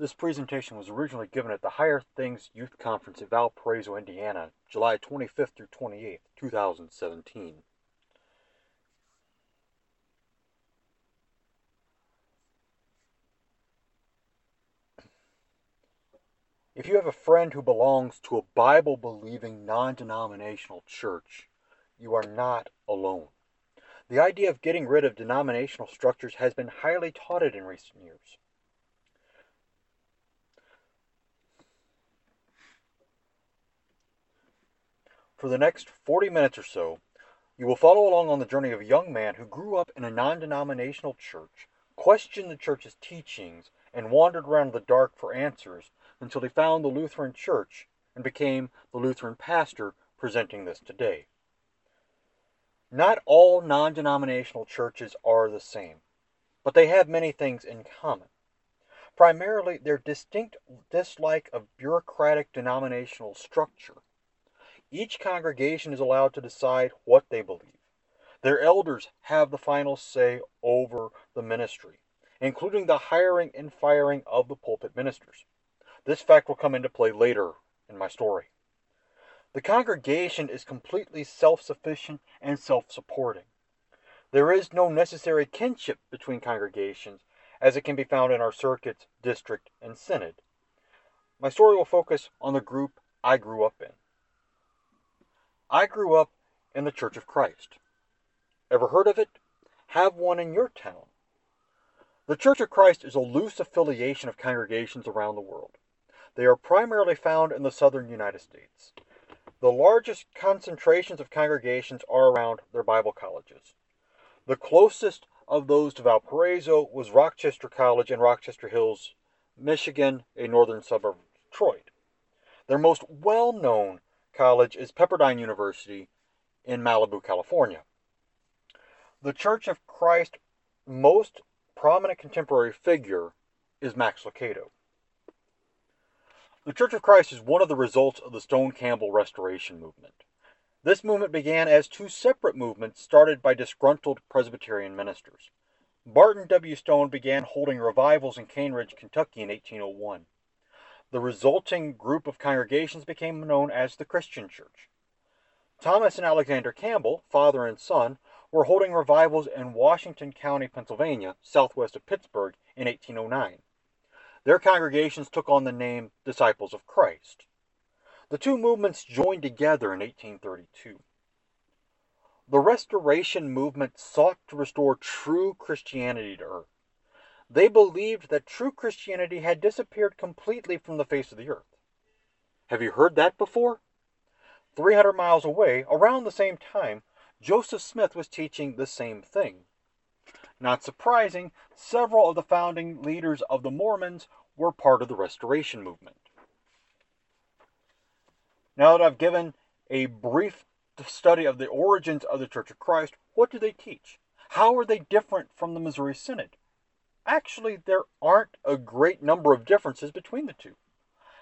This presentation was originally given at the Higher Things Youth Conference in Valparaiso, Indiana, July 25th through 28th, 2017. If you have a friend who belongs to a Bible believing non denominational church, you are not alone. The idea of getting rid of denominational structures has been highly touted in recent years. For the next 40 minutes or so, you will follow along on the journey of a young man who grew up in a non denominational church, questioned the church's teachings, and wandered around the dark for answers until he found the Lutheran Church and became the Lutheran pastor presenting this today. Not all non denominational churches are the same, but they have many things in common. Primarily, their distinct dislike of bureaucratic denominational structure each congregation is allowed to decide what they believe. Their elders have the final say over the ministry, including the hiring and firing of the pulpit ministers. This fact will come into play later in my story. The congregation is completely self sufficient and self supporting. There is no necessary kinship between congregations as it can be found in our circuits, district, and synod. My story will focus on the group I grew up in. I grew up in the Church of Christ. Ever heard of it? Have one in your town. The Church of Christ is a loose affiliation of congregations around the world. They are primarily found in the southern United States. The largest concentrations of congregations are around their Bible colleges. The closest of those to Valparaiso was Rochester College in Rochester Hills, Michigan, a northern suburb of Detroit. Their most well known college is Pepperdine University in Malibu, California. The Church of Christ most prominent contemporary figure is Max Lucado. The Church of Christ is one of the results of the Stone Campbell Restoration Movement. This movement began as two separate movements started by disgruntled Presbyterian ministers. Barton W. Stone began holding revivals in Cane Ridge, Kentucky in 1801. The resulting group of congregations became known as the Christian Church. Thomas and Alexander Campbell, father and son, were holding revivals in Washington County, Pennsylvania, southwest of Pittsburgh, in 1809. Their congregations took on the name Disciples of Christ. The two movements joined together in 1832. The Restoration movement sought to restore true Christianity to earth. They believed that true Christianity had disappeared completely from the face of the earth. Have you heard that before? 300 miles away, around the same time, Joseph Smith was teaching the same thing. Not surprising, several of the founding leaders of the Mormons were part of the Restoration movement. Now that I've given a brief study of the origins of the Church of Christ, what do they teach? How are they different from the Missouri Synod? Actually, there aren't a great number of differences between the two.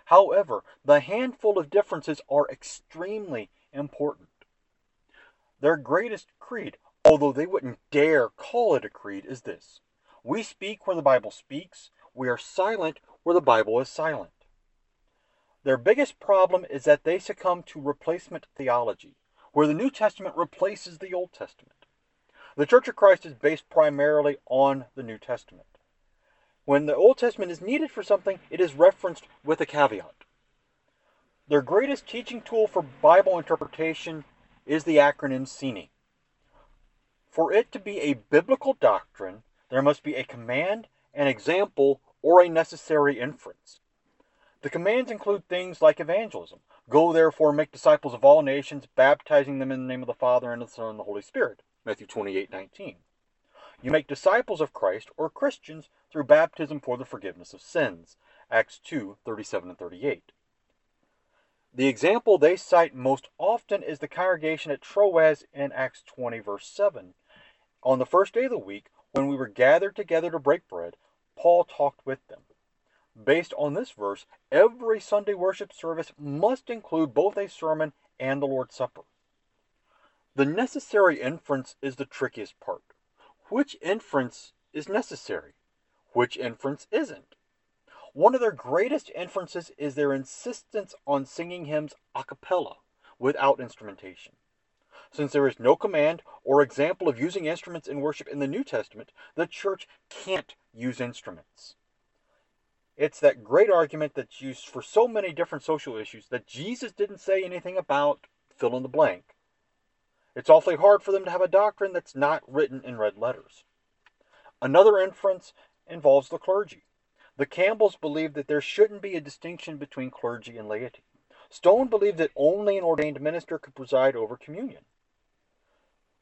However, the handful of differences are extremely important. Their greatest creed, although they wouldn't dare call it a creed, is this We speak where the Bible speaks, we are silent where the Bible is silent. Their biggest problem is that they succumb to replacement theology, where the New Testament replaces the Old Testament. The Church of Christ is based primarily on the New Testament. When the Old Testament is needed for something, it is referenced with a caveat. Their greatest teaching tool for Bible interpretation is the acronym CENI. For it to be a biblical doctrine, there must be a command, an example, or a necessary inference. The commands include things like evangelism. Go therefore make disciples of all nations, baptizing them in the name of the Father and of the Son and the Holy Spirit. Matthew 28 19. You make disciples of Christ or Christians through baptism for the forgiveness of sins. Acts 2 37 and 38. The example they cite most often is the congregation at Troas in Acts 20, verse 7. On the first day of the week, when we were gathered together to break bread, Paul talked with them. Based on this verse, every Sunday worship service must include both a sermon and the Lord's Supper. The necessary inference is the trickiest part. Which inference is necessary? Which inference isn't? One of their greatest inferences is their insistence on singing hymns a cappella, without instrumentation. Since there is no command or example of using instruments in worship in the New Testament, the church can't use instruments. It's that great argument that's used for so many different social issues that Jesus didn't say anything about fill in the blank. It's awfully hard for them to have a doctrine that's not written in red letters. Another inference involves the clergy. The Campbells believed that there shouldn't be a distinction between clergy and laity. Stone believed that only an ordained minister could preside over communion.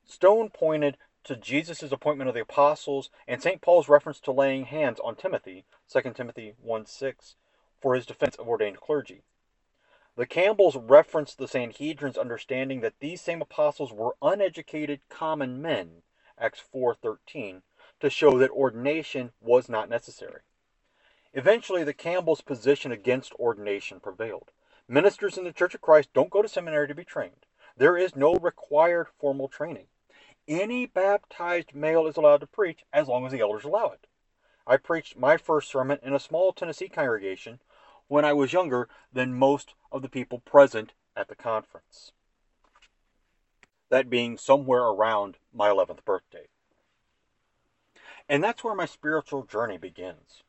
Stone pointed to Jesus' appointment of the apostles and St. Paul's reference to laying hands on Timothy, 2 Timothy 1 6, for his defense of ordained clergy. The Campbells referenced the Sanhedrin's understanding that these same apostles were uneducated common men, Acts 4:13, to show that ordination was not necessary. Eventually, the Campbells' position against ordination prevailed. Ministers in the Church of Christ don't go to seminary to be trained. There is no required formal training. Any baptized male is allowed to preach as long as the elders allow it. I preached my first sermon in a small Tennessee congregation when I was younger than most of the people present at the conference. That being somewhere around my 11th birthday. And that's where my spiritual journey begins.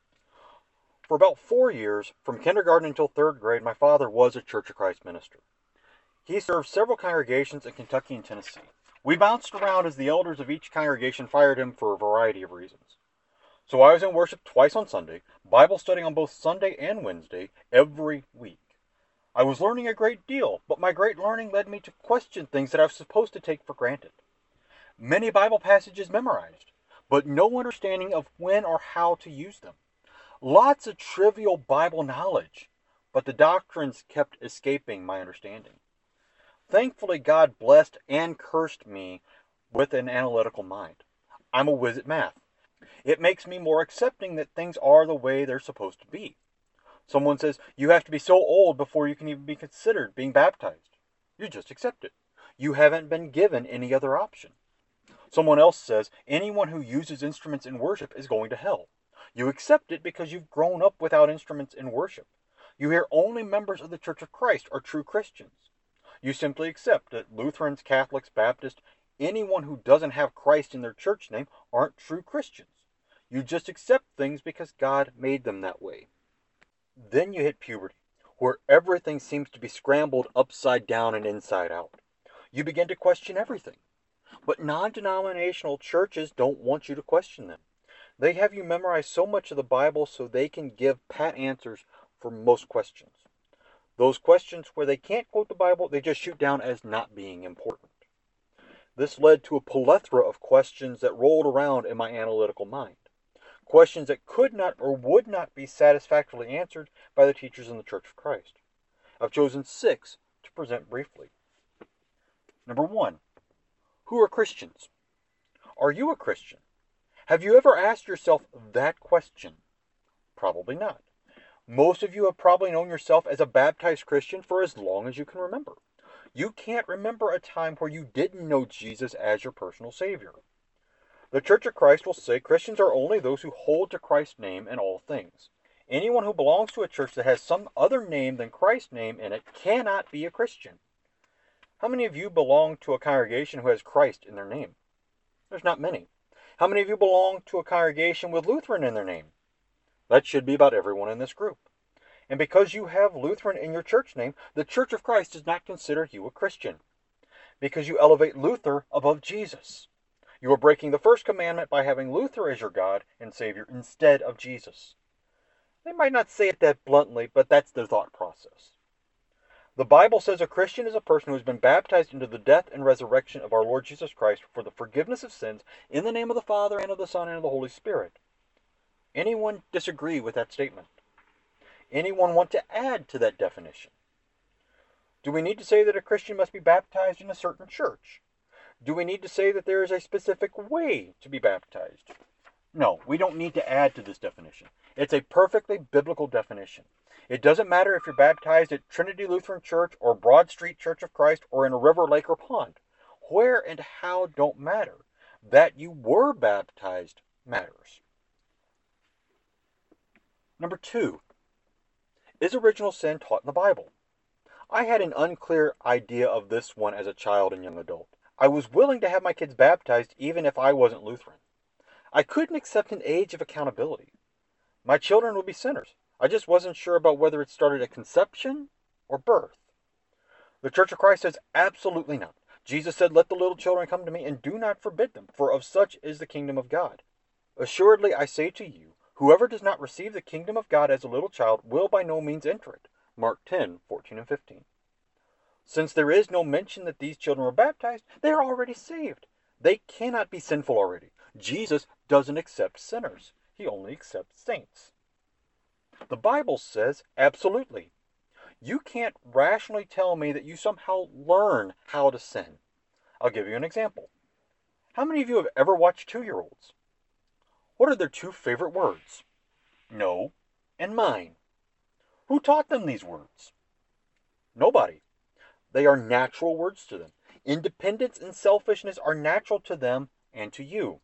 For about four years, from kindergarten until third grade, my father was a Church of Christ minister. He served several congregations in Kentucky and Tennessee. We bounced around as the elders of each congregation fired him for a variety of reasons. So I was in worship twice on Sunday, Bible study on both Sunday and Wednesday, every week. I was learning a great deal, but my great learning led me to question things that I was supposed to take for granted. Many Bible passages memorized, but no understanding of when or how to use them. Lots of trivial Bible knowledge, but the doctrines kept escaping my understanding. Thankfully, God blessed and cursed me with an analytical mind. I'm a whiz at math. It makes me more accepting that things are the way they're supposed to be. Someone says, You have to be so old before you can even be considered being baptized. You just accept it. You haven't been given any other option. Someone else says, Anyone who uses instruments in worship is going to hell. You accept it because you've grown up without instruments in worship. You hear only members of the Church of Christ are true Christians. You simply accept that Lutherans, Catholics, Baptists, anyone who doesn't have Christ in their church name aren't true Christians. You just accept things because God made them that way. Then you hit puberty, where everything seems to be scrambled upside down and inside out. You begin to question everything. But non denominational churches don't want you to question them. They have you memorize so much of the Bible so they can give pat answers for most questions. Those questions where they can't quote the Bible, they just shoot down as not being important. This led to a plethora of questions that rolled around in my analytical mind. Questions that could not or would not be satisfactorily answered by the teachers in the Church of Christ. I've chosen six to present briefly. Number one, who are Christians? Are you a Christian? Have you ever asked yourself that question? Probably not. Most of you have probably known yourself as a baptized Christian for as long as you can remember. You can't remember a time where you didn't know Jesus as your personal Savior. The Church of Christ will say Christians are only those who hold to Christ's name in all things. Anyone who belongs to a church that has some other name than Christ's name in it cannot be a Christian. How many of you belong to a congregation who has Christ in their name? There's not many. How many of you belong to a congregation with Lutheran in their name? That should be about everyone in this group. And because you have Lutheran in your church name, the Church of Christ does not consider you a Christian. Because you elevate Luther above Jesus. You are breaking the first commandment by having Luther as your God and Savior instead of Jesus. They might not say it that bluntly, but that's their thought process. The Bible says a Christian is a person who has been baptized into the death and resurrection of our Lord Jesus Christ for the forgiveness of sins in the name of the Father and of the Son and of the Holy Spirit. Anyone disagree with that statement? Anyone want to add to that definition? Do we need to say that a Christian must be baptized in a certain church? Do we need to say that there is a specific way to be baptized? No, we don't need to add to this definition. It's a perfectly biblical definition. It doesn't matter if you're baptized at Trinity Lutheran Church or Broad Street Church of Christ or in a river, lake, or pond. Where and how don't matter. That you were baptized matters. Number two, Is original sin taught in the Bible? I had an unclear idea of this one as a child and young adult. I was willing to have my kids baptized even if I wasn't Lutheran. I couldn't accept an age of accountability. My children would be sinners. I just wasn't sure about whether it started at conception or birth. The Church of Christ says absolutely not. Jesus said, Let the little children come to me, and do not forbid them, for of such is the kingdom of God. Assuredly, I say to you, whoever does not receive the kingdom of God as a little child will by no means enter it. Mark 10, 14 and 15. Since there is no mention that these children were baptized, they are already saved. They cannot be sinful already. Jesus doesn't accept sinners, he only accepts saints. The Bible says absolutely. You can't rationally tell me that you somehow learn how to sin. I'll give you an example. How many of you have ever watched two year olds? What are their two favorite words? No and mine. Who taught them these words? Nobody. They are natural words to them. Independence and selfishness are natural to them and to you.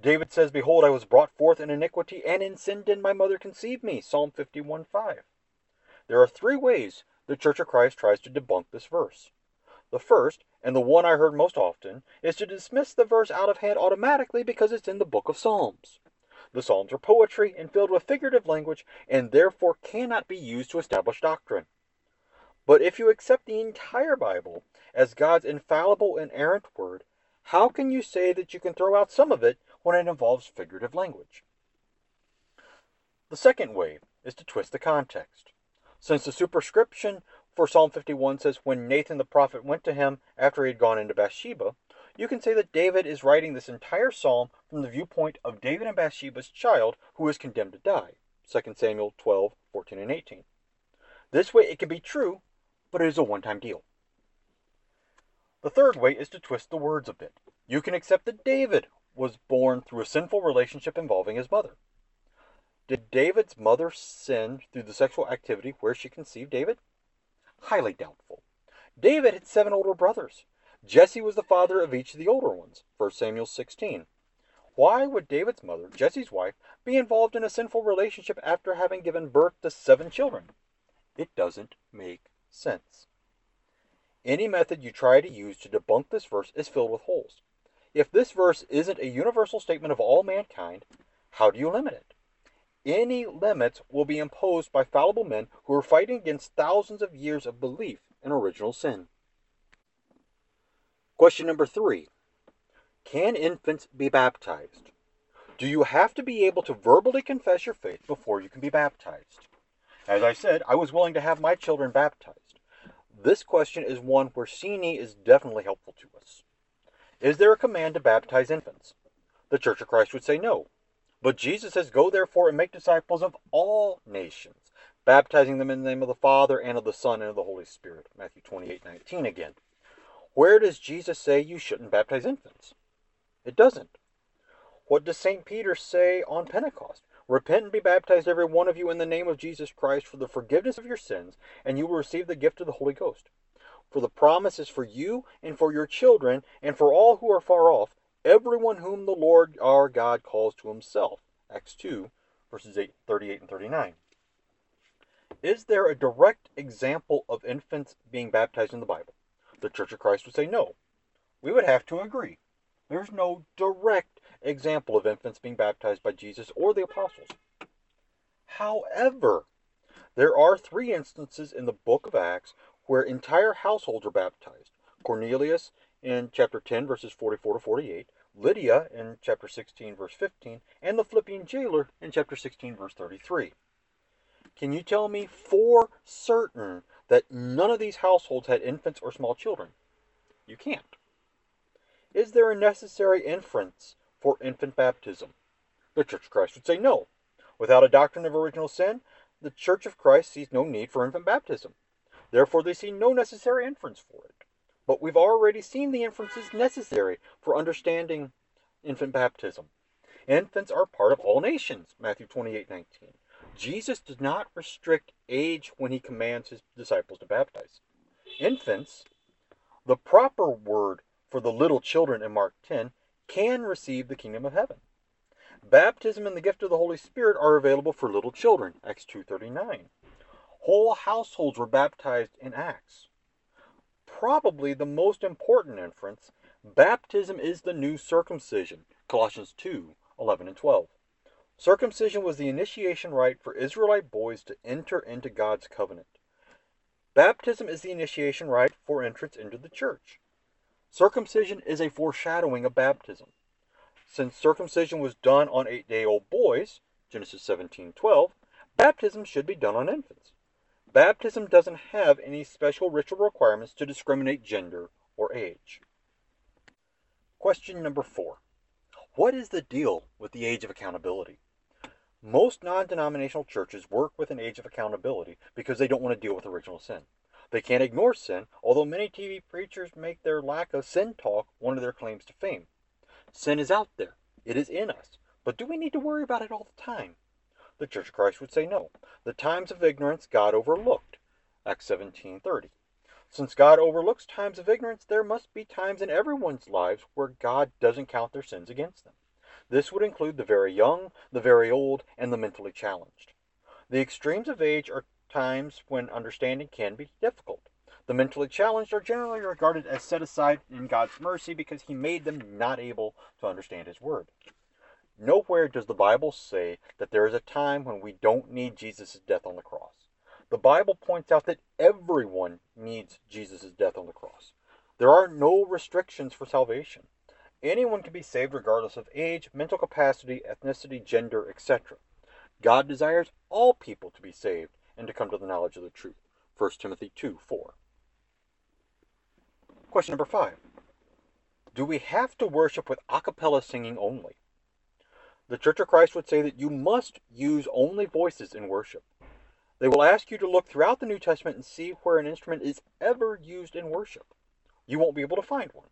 David says, Behold, I was brought forth in iniquity, and in sin did my mother conceive me. Psalm 51 5. There are three ways the Church of Christ tries to debunk this verse. The first, and the one I heard most often, is to dismiss the verse out of hand automatically because it's in the book of Psalms. The Psalms are poetry and filled with figurative language, and therefore cannot be used to establish doctrine. But if you accept the entire Bible as God's infallible inerrant word, how can you say that you can throw out some of it when it involves figurative language. The second way is to twist the context. Since the superscription for Psalm 51 says, When Nathan the prophet went to him after he had gone into Bathsheba, you can say that David is writing this entire psalm from the viewpoint of David and Bathsheba's child who is condemned to die. 2 Samuel 12, 14, and 18. This way it can be true, but it is a one time deal. The third way is to twist the words a bit. You can accept that David was born through a sinful relationship involving his mother. Did David's mother sin through the sexual activity where she conceived David? Highly doubtful. David had seven older brothers. Jesse was the father of each of the older ones, 1 Samuel 16. Why would David's mother, Jesse's wife, be involved in a sinful relationship after having given birth to seven children? It doesn't make sense. Any method you try to use to debunk this verse is filled with holes. If this verse isn't a universal statement of all mankind, how do you limit it? Any limits will be imposed by fallible men who are fighting against thousands of years of belief in original sin. Question number three Can infants be baptized? Do you have to be able to verbally confess your faith before you can be baptized? As I said, I was willing to have my children baptized. This question is one where seeing is definitely helpful to us. Is there a command to baptize infants? The Church of Christ would say no. But Jesus says, Go therefore and make disciples of all nations, baptizing them in the name of the Father and of the Son and of the Holy Spirit. Matthew 28 19 again. Where does Jesus say you shouldn't baptize infants? It doesn't. What does St. Peter say on Pentecost? Repent and be baptized, every one of you, in the name of Jesus Christ for the forgiveness of your sins, and you will receive the gift of the Holy Ghost. For the promise is for you and for your children and for all who are far off, everyone whom the Lord our God calls to himself. Acts 2, verses 8, 38 and 39. Is there a direct example of infants being baptized in the Bible? The Church of Christ would say no. We would have to agree. There's no direct example of infants being baptized by Jesus or the apostles. However, there are three instances in the book of Acts where entire households are baptized. Cornelius in chapter 10, verses 44 to 48, Lydia in chapter 16, verse 15, and the Philippian jailer in chapter 16, verse 33. Can you tell me for certain that none of these households had infants or small children? You can't. Is there a necessary inference for infant baptism? The Church of Christ would say no. Without a doctrine of original sin, the Church of Christ sees no need for infant baptism. Therefore, they see no necessary inference for it. But we've already seen the inferences necessary for understanding infant baptism. Infants are part of all nations, Matthew 28 19. Jesus does not restrict age when he commands his disciples to baptize. Infants, the proper word for the little children in Mark 10, can receive the kingdom of heaven. Baptism and the gift of the Holy Spirit are available for little children, Acts 2:39. Whole households were baptized in Acts. Probably the most important inference baptism is the new circumcision. Colossians 2 11 and 12. Circumcision was the initiation rite for Israelite boys to enter into God's covenant. Baptism is the initiation rite for entrance into the church. Circumcision is a foreshadowing of baptism. Since circumcision was done on eight day old boys, Genesis 17 12, baptism should be done on infants. Baptism doesn't have any special ritual requirements to discriminate gender or age. Question number four What is the deal with the age of accountability? Most non denominational churches work with an age of accountability because they don't want to deal with original sin. They can't ignore sin, although many TV preachers make their lack of sin talk one of their claims to fame. Sin is out there, it is in us, but do we need to worry about it all the time? The Church of Christ would say no. The times of ignorance God overlooked. Acts 17:30. Since God overlooks times of ignorance, there must be times in everyone's lives where God doesn't count their sins against them. This would include the very young, the very old, and the mentally challenged. The extremes of age are times when understanding can be difficult. The mentally challenged are generally regarded as set aside in God's mercy because He made them not able to understand His Word. Nowhere does the Bible say that there is a time when we don't need Jesus' death on the cross. The Bible points out that everyone needs Jesus' death on the cross. There are no restrictions for salvation. Anyone can be saved regardless of age, mental capacity, ethnicity, gender, etc. God desires all people to be saved and to come to the knowledge of the truth. 1 Timothy 2 4. Question number five Do we have to worship with a cappella singing only? The Church of Christ would say that you must use only voices in worship. They will ask you to look throughout the New Testament and see where an instrument is ever used in worship. You won't be able to find one.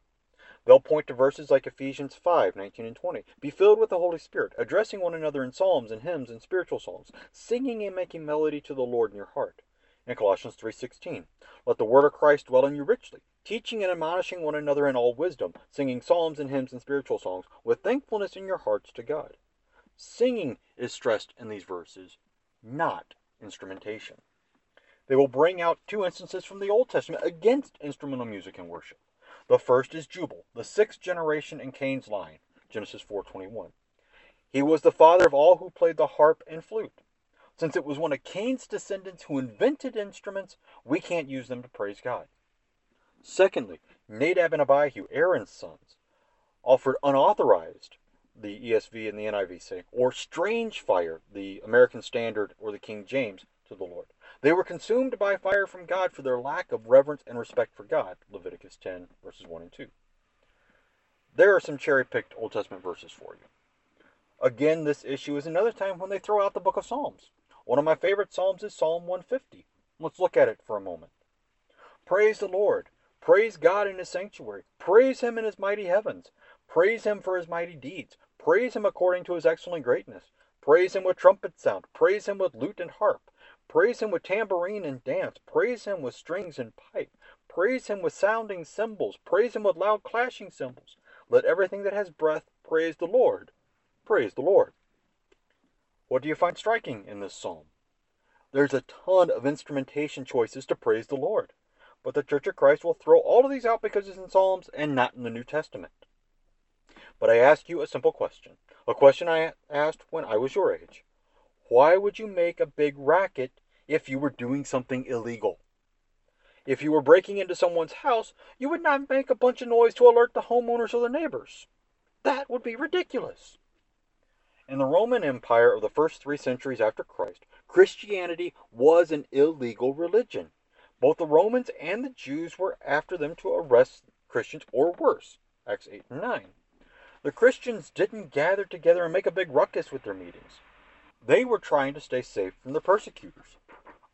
They'll point to verses like Ephesians 5 19 and 20. Be filled with the Holy Spirit, addressing one another in psalms and hymns and spiritual songs, singing and making melody to the Lord in your heart. In Colossians 3:16, let the word of Christ dwell in you richly, teaching and admonishing one another in all wisdom, singing psalms and hymns and spiritual songs with thankfulness in your hearts to God. Singing is stressed in these verses, not instrumentation. They will bring out two instances from the Old Testament against instrumental music in worship. The first is Jubal, the sixth generation in Cain's line, Genesis 4:21. He was the father of all who played the harp and flute. Since it was one of Cain's descendants who invented instruments, we can't use them to praise God. Secondly, Nadab and Abihu, Aaron's sons, offered unauthorized the ESV and the NIV say, or strange fire, the American Standard or the King James, to the Lord. They were consumed by fire from God for their lack of reverence and respect for God. Leviticus 10, verses 1 and 2. There are some cherry picked Old Testament verses for you. Again, this issue is another time when they throw out the book of Psalms. One of my favorite Psalms is Psalm 150. Let's look at it for a moment. Praise the Lord. Praise God in his sanctuary. Praise him in his mighty heavens. Praise him for his mighty deeds. Praise him according to his excellent greatness. Praise him with trumpet sound. Praise him with lute and harp. Praise him with tambourine and dance. Praise him with strings and pipe. Praise him with sounding cymbals. Praise him with loud clashing cymbals. Let everything that has breath praise the Lord. Praise the Lord. What do you find striking in this psalm? There's a ton of instrumentation choices to praise the Lord. But the Church of Christ will throw all of these out because it's in Psalms and not in the New Testament. But I ask you a simple question, a question I asked when I was your age. Why would you make a big racket if you were doing something illegal? If you were breaking into someone's house, you would not make a bunch of noise to alert the homeowners or the neighbors. That would be ridiculous. In the Roman Empire of the first three centuries after Christ, Christianity was an illegal religion. Both the Romans and the Jews were after them to arrest Christians or worse. Acts 8 and 9. The Christians didn't gather together and make a big ruckus with their meetings. They were trying to stay safe from the persecutors.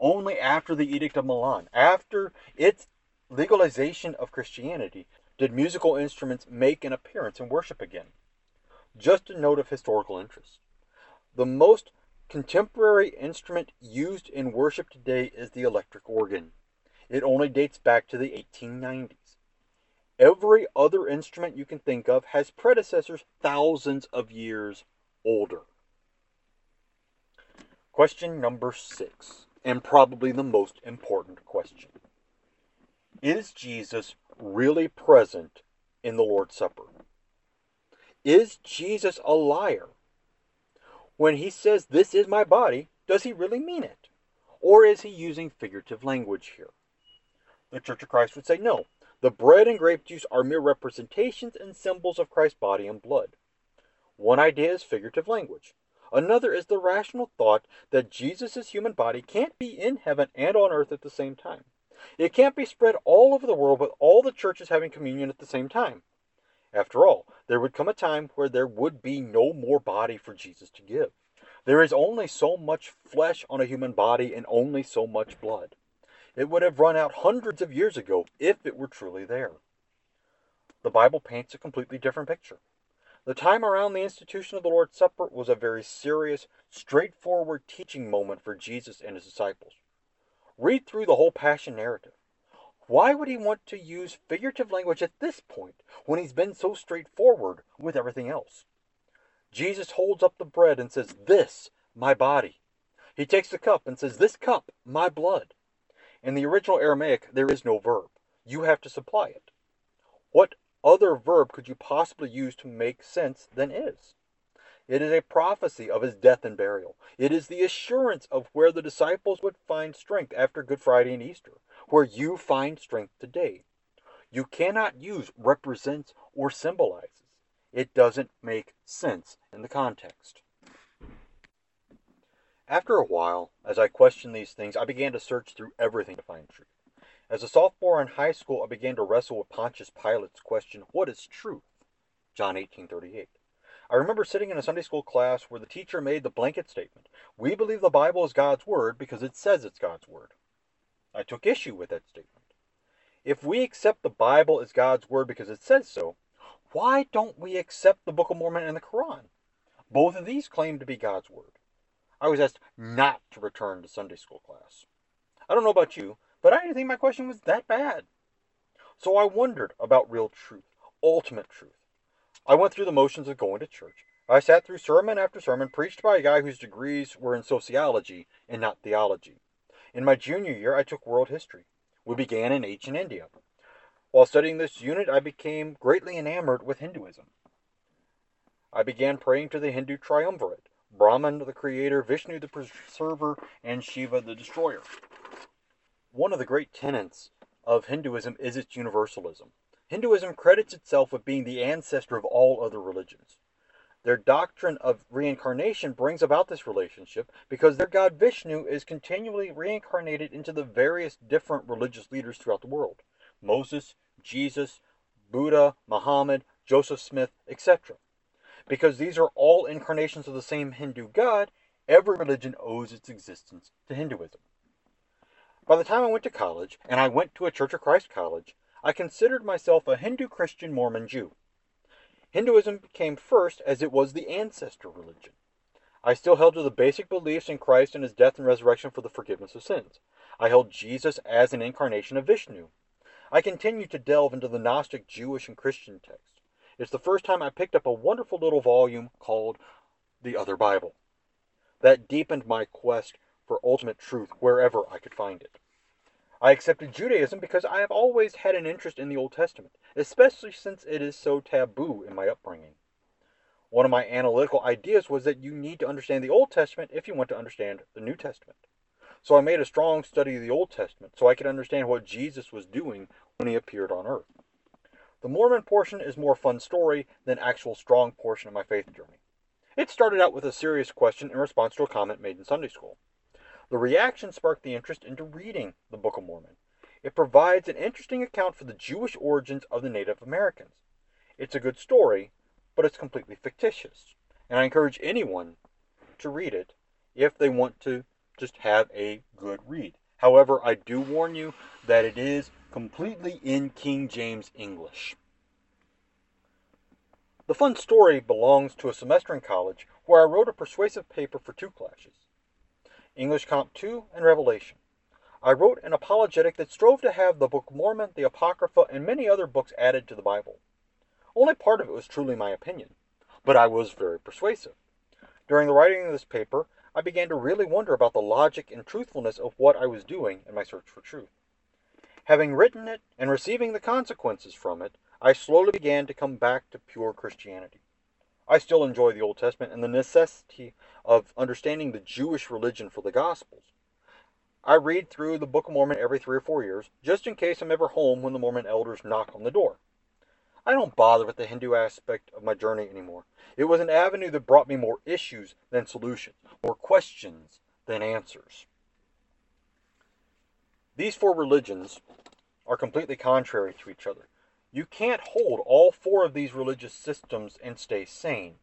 Only after the Edict of Milan, after its legalization of Christianity, did musical instruments make an appearance in worship again. Just a note of historical interest. The most contemporary instrument used in worship today is the electric organ. It only dates back to the 1890s. Every other instrument you can think of has predecessors thousands of years older. Question number six and probably the most important question. Is Jesus really present in the Lord's Supper? Is Jesus a liar? When he says, This is my body, does he really mean it? Or is he using figurative language here? The Church of Christ would say, No, the bread and grape juice are mere representations and symbols of Christ's body and blood. One idea is figurative language. Another is the rational thought that Jesus' human body can't be in heaven and on earth at the same time. It can't be spread all over the world with all the churches having communion at the same time. After all, there would come a time where there would be no more body for Jesus to give. There is only so much flesh on a human body and only so much blood. It would have run out hundreds of years ago if it were truly there. The Bible paints a completely different picture. The time around the institution of the Lord's Supper was a very serious, straightforward teaching moment for Jesus and his disciples. Read through the whole Passion narrative. Why would he want to use figurative language at this point when he's been so straightforward with everything else? Jesus holds up the bread and says, This, my body. He takes the cup and says, This cup, my blood. In the original Aramaic, there is no verb. You have to supply it. What other verb could you possibly use to make sense than is? It is a prophecy of his death and burial. It is the assurance of where the disciples would find strength after Good Friday and Easter, where you find strength today. You cannot use represents or symbolizes. It doesn't make sense in the context. After a while, as I questioned these things, I began to search through everything to find truth. As a sophomore in high school, I began to wrestle with Pontius Pilate's question, What is truth? John 18:38. I remember sitting in a Sunday school class where the teacher made the blanket statement, We believe the Bible is God's Word because it says it's God's Word. I took issue with that statement. If we accept the Bible as God's Word because it says so, why don't we accept the Book of Mormon and the Quran? Both of these claim to be God's Word. I was asked not to return to Sunday school class. I don't know about you, but I didn't think my question was that bad. So I wondered about real truth, ultimate truth. I went through the motions of going to church. I sat through sermon after sermon preached by a guy whose degrees were in sociology and not theology. In my junior year, I took world history. We began in ancient India. While studying this unit, I became greatly enamored with Hinduism. I began praying to the Hindu triumvirate Brahman, the creator, Vishnu, the preserver, and Shiva, the destroyer one of the great tenets of Hinduism is its universalism. Hinduism credits itself with being the ancestor of all other religions. Their doctrine of reincarnation brings about this relationship because their god Vishnu is continually reincarnated into the various different religious leaders throughout the world Moses, Jesus, Buddha, Muhammad, Joseph Smith, etc. Because these are all incarnations of the same Hindu god, every religion owes its existence to Hinduism. By the time I went to college, and I went to a Church of Christ college, I considered myself a Hindu Christian Mormon Jew. Hinduism came first as it was the ancestor religion. I still held to the basic beliefs in Christ and his death and resurrection for the forgiveness of sins. I held Jesus as an incarnation of Vishnu. I continued to delve into the Gnostic Jewish and Christian texts. It's the first time I picked up a wonderful little volume called The Other Bible. That deepened my quest for ultimate truth wherever I could find it. I accepted Judaism because I have always had an interest in the Old Testament, especially since it is so taboo in my upbringing. One of my analytical ideas was that you need to understand the Old Testament if you want to understand the New Testament. So I made a strong study of the Old Testament so I could understand what Jesus was doing when he appeared on earth. The Mormon portion is more fun story than actual strong portion of my faith journey. It started out with a serious question in response to a comment made in Sunday school. The reaction sparked the interest into reading the Book of Mormon. It provides an interesting account for the Jewish origins of the Native Americans. It's a good story, but it's completely fictitious. And I encourage anyone to read it if they want to just have a good read. However, I do warn you that it is completely in King James English. The fun story belongs to a semester in college where I wrote a persuasive paper for two classes. English Comp 2, and Revelation. I wrote an apologetic that strove to have the Book of Mormon, the Apocrypha, and many other books added to the Bible. Only part of it was truly my opinion, but I was very persuasive. During the writing of this paper, I began to really wonder about the logic and truthfulness of what I was doing in my search for truth. Having written it and receiving the consequences from it, I slowly began to come back to pure Christianity. I still enjoy the Old Testament and the necessity of understanding the Jewish religion for the Gospels. I read through the Book of Mormon every three or four years, just in case I'm ever home when the Mormon elders knock on the door. I don't bother with the Hindu aspect of my journey anymore. It was an avenue that brought me more issues than solutions, more questions than answers. These four religions are completely contrary to each other. You can't hold all four of these religious systems and stay sane,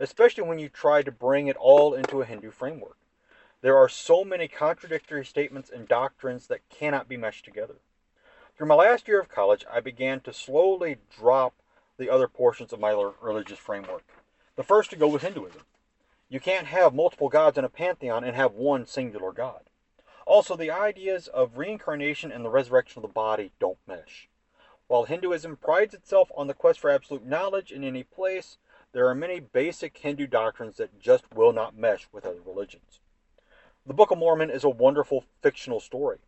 especially when you try to bring it all into a Hindu framework. There are so many contradictory statements and doctrines that cannot be meshed together. Through my last year of college, I began to slowly drop the other portions of my religious framework. The first to go was Hinduism. You can't have multiple gods in a pantheon and have one singular God. Also, the ideas of reincarnation and the resurrection of the body don't mesh. While Hinduism prides itself on the quest for absolute knowledge in any place, there are many basic Hindu doctrines that just will not mesh with other religions. The Book of Mormon is a wonderful fictional story.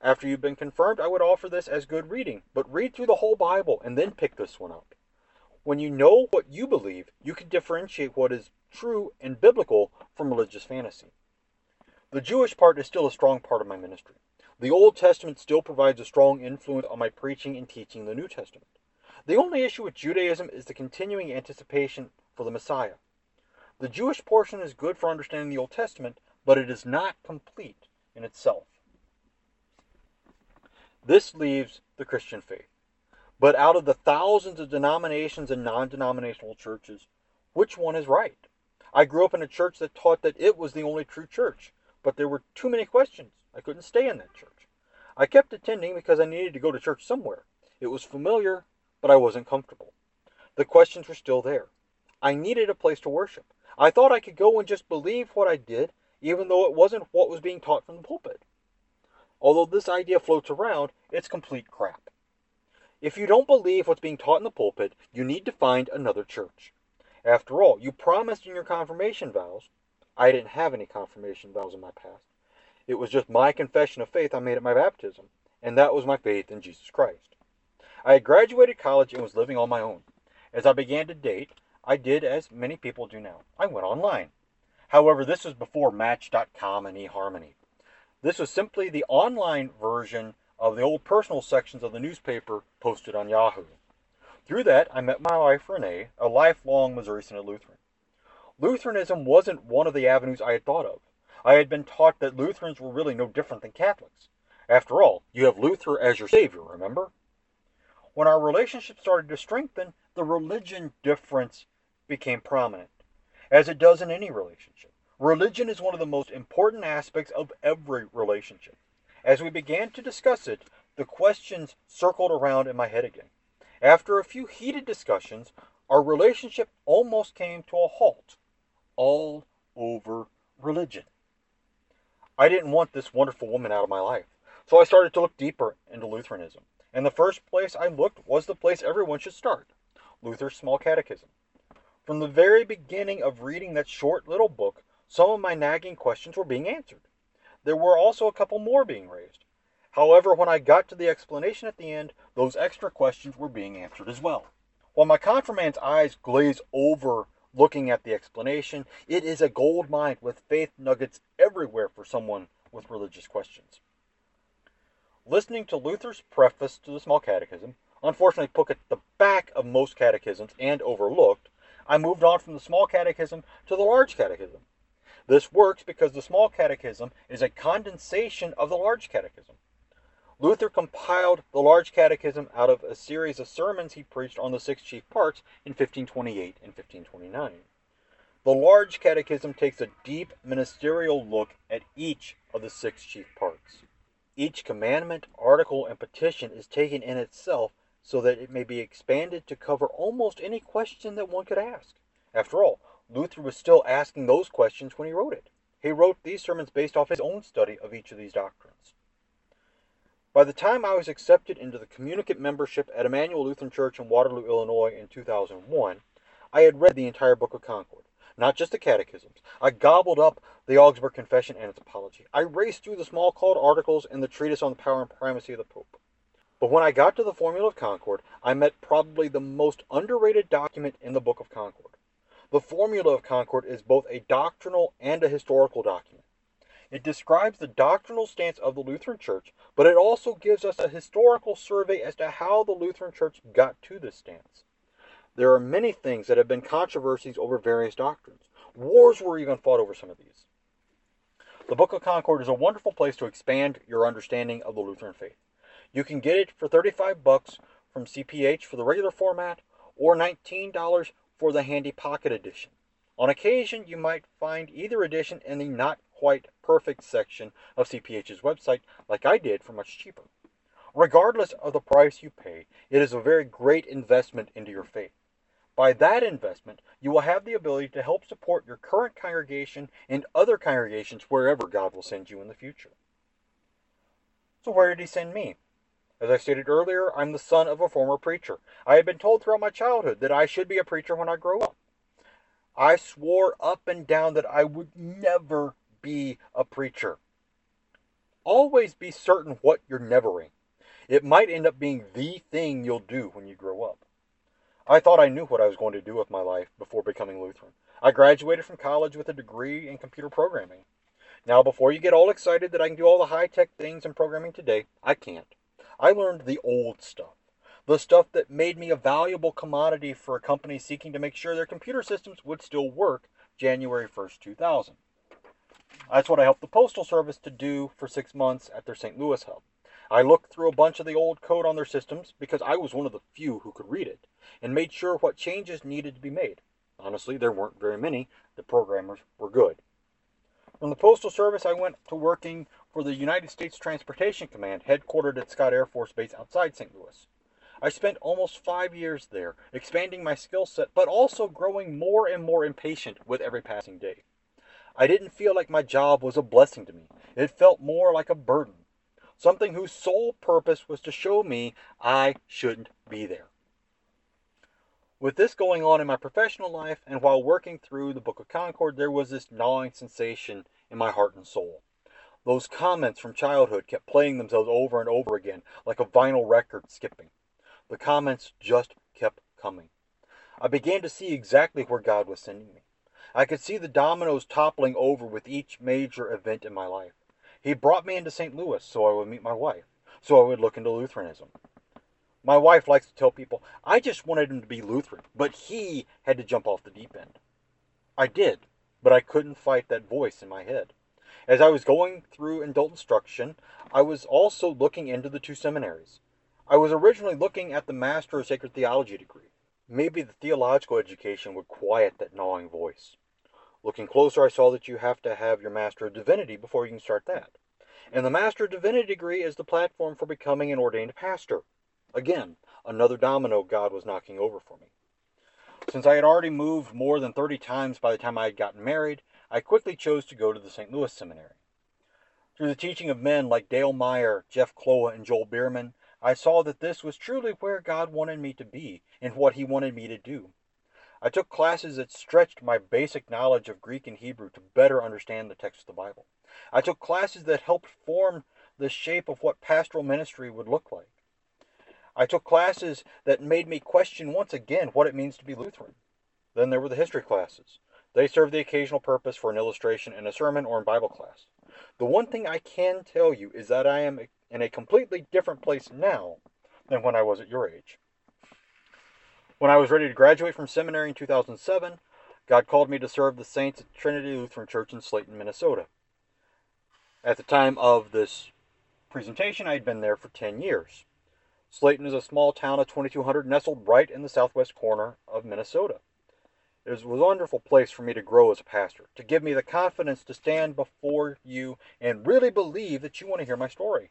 After you've been confirmed, I would offer this as good reading, but read through the whole Bible and then pick this one up. When you know what you believe, you can differentiate what is true and biblical from religious fantasy. The Jewish part is still a strong part of my ministry. The Old Testament still provides a strong influence on my preaching and teaching the New Testament. The only issue with Judaism is the continuing anticipation for the Messiah. The Jewish portion is good for understanding the Old Testament, but it is not complete in itself. This leaves the Christian faith. But out of the thousands of denominations and non denominational churches, which one is right? I grew up in a church that taught that it was the only true church, but there were too many questions. I couldn't stay in that church. I kept attending because I needed to go to church somewhere. It was familiar, but I wasn't comfortable. The questions were still there. I needed a place to worship. I thought I could go and just believe what I did, even though it wasn't what was being taught from the pulpit. Although this idea floats around, it's complete crap. If you don't believe what's being taught in the pulpit, you need to find another church. After all, you promised in your confirmation vows. I didn't have any confirmation vows in my past. It was just my confession of faith I made at my baptism, and that was my faith in Jesus Christ. I had graduated college and was living on my own. As I began to date, I did as many people do now. I went online. However, this was before Match.com and eHarmony. This was simply the online version of the old personal sections of the newspaper posted on Yahoo. Through that, I met my wife, Renee, a lifelong Missouri Synod Lutheran. Lutheranism wasn't one of the avenues I had thought of. I had been taught that Lutherans were really no different than Catholics. After all, you have Luther as your savior, remember? When our relationship started to strengthen, the religion difference became prominent, as it does in any relationship. Religion is one of the most important aspects of every relationship. As we began to discuss it, the questions circled around in my head again. After a few heated discussions, our relationship almost came to a halt, all over religion. I didn't want this wonderful woman out of my life. So I started to look deeper into Lutheranism. And the first place I looked was the place everyone should start Luther's Small Catechism. From the very beginning of reading that short little book, some of my nagging questions were being answered. There were also a couple more being raised. However, when I got to the explanation at the end, those extra questions were being answered as well. While my confirmand's eyes glaze over looking at the explanation, it is a gold mine with faith nuggets everywhere for someone with religious questions. Listening to Luther's preface to the Small Catechism, unfortunately put at the back of most catechisms and overlooked, I moved on from the Small Catechism to the Large Catechism. This works because the Small Catechism is a condensation of the Large Catechism. Luther compiled the Large Catechism out of a series of sermons he preached on the six chief parts in 1528 and 1529. The Large Catechism takes a deep ministerial look at each of the six chief parts. Each commandment, article, and petition is taken in itself so that it may be expanded to cover almost any question that one could ask. After all, Luther was still asking those questions when he wrote it. He wrote these sermons based off his own study of each of these doctrines. By the time I was accepted into the communicant membership at Emmanuel Lutheran Church in Waterloo, Illinois in 2001, I had read the entire Book of Concord. not just the catechisms. I gobbled up the Augsburg Confession and its apology. I raced through the Smalcald articles and the treatise on the power and primacy of the Pope. But when I got to the Formula of Concord, I met probably the most underrated document in the Book of Concord. The Formula of Concord is both a doctrinal and a historical document. It describes the doctrinal stance of the Lutheran Church, but it also gives us a historical survey as to how the Lutheran Church got to this stance. There are many things that have been controversies over various doctrines. Wars were even fought over some of these. The Book of Concord is a wonderful place to expand your understanding of the Lutheran faith. You can get it for 35 bucks from CPH for the regular format or $19 for the handy pocket edition. On occasion, you might find either edition in the not quite perfect section of CPH's website, like I did, for much cheaper. Regardless of the price you pay, it is a very great investment into your faith. By that investment, you will have the ability to help support your current congregation and other congregations wherever God will send you in the future. So, where did He send me? As I stated earlier, I'm the son of a former preacher. I had been told throughout my childhood that I should be a preacher when I grow up. I swore up and down that I would never be a preacher. Always be certain what you're nevering. It might end up being the thing you'll do when you grow up. I thought I knew what I was going to do with my life before becoming Lutheran. I graduated from college with a degree in computer programming. Now, before you get all excited that I can do all the high tech things in programming today, I can't. I learned the old stuff. The stuff that made me a valuable commodity for a company seeking to make sure their computer systems would still work January 1st, 2000. That's what I helped the Postal Service to do for six months at their St. Louis hub. I looked through a bunch of the old code on their systems because I was one of the few who could read it and made sure what changes needed to be made. Honestly, there weren't very many. The programmers were good. From the Postal Service, I went to working for the United States Transportation Command, headquartered at Scott Air Force Base outside St. Louis. I spent almost five years there, expanding my skill set, but also growing more and more impatient with every passing day. I didn't feel like my job was a blessing to me. It felt more like a burden, something whose sole purpose was to show me I shouldn't be there. With this going on in my professional life and while working through the Book of Concord, there was this gnawing sensation in my heart and soul. Those comments from childhood kept playing themselves over and over again, like a vinyl record skipping. The comments just kept coming. I began to see exactly where God was sending me. I could see the dominoes toppling over with each major event in my life. He brought me into St. Louis so I would meet my wife, so I would look into Lutheranism. My wife likes to tell people, I just wanted him to be Lutheran, but he had to jump off the deep end. I did, but I couldn't fight that voice in my head. As I was going through adult instruction, I was also looking into the two seminaries. I was originally looking at the Master of Sacred Theology degree. Maybe the theological education would quiet that gnawing voice. Looking closer, I saw that you have to have your Master of Divinity before you can start that. And the Master of Divinity degree is the platform for becoming an ordained pastor. Again, another domino God was knocking over for me. Since I had already moved more than 30 times by the time I had gotten married, I quickly chose to go to the St. Louis Seminary. Through the teaching of men like Dale Meyer, Jeff Kloha, and Joel Biermann, I saw that this was truly where God wanted me to be and what He wanted me to do. I took classes that stretched my basic knowledge of Greek and Hebrew to better understand the text of the Bible. I took classes that helped form the shape of what pastoral ministry would look like. I took classes that made me question once again what it means to be Lutheran. Then there were the history classes. They serve the occasional purpose for an illustration in a sermon or in Bible class. The one thing I can tell you is that I am in a completely different place now than when I was at your age. When I was ready to graduate from seminary in 2007, God called me to serve the saints at Trinity Lutheran Church in Slayton, Minnesota. At the time of this presentation, I had been there for 10 years. Slayton is a small town of 2,200 nestled right in the southwest corner of Minnesota. It was a wonderful place for me to grow as a pastor, to give me the confidence to stand before you and really believe that you want to hear my story,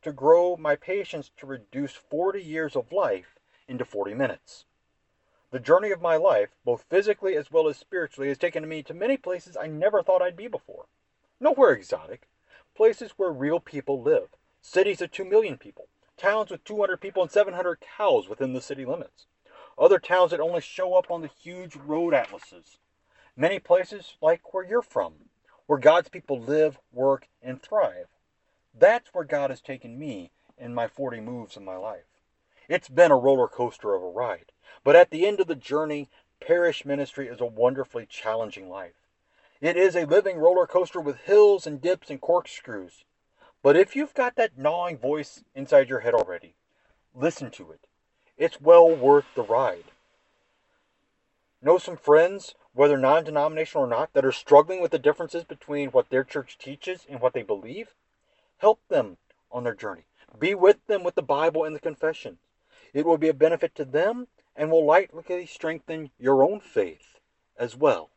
to grow my patience to reduce 40 years of life into 40 minutes. The journey of my life, both physically as well as spiritually, has taken me to many places I never thought I'd be before. Nowhere exotic, places where real people live, cities of 2 million people, towns with 200 people and 700 cows within the city limits other towns that only show up on the huge road atlases. Many places like where you're from, where God's people live, work, and thrive. That's where God has taken me in my 40 moves in my life. It's been a roller coaster of a ride, but at the end of the journey, parish ministry is a wonderfully challenging life. It is a living roller coaster with hills and dips and corkscrews. But if you've got that gnawing voice inside your head already, listen to it. It's well worth the ride. Know some friends, whether non denominational or not, that are struggling with the differences between what their church teaches and what they believe? Help them on their journey. Be with them with the Bible and the confession. It will be a benefit to them and will likely strengthen your own faith as well.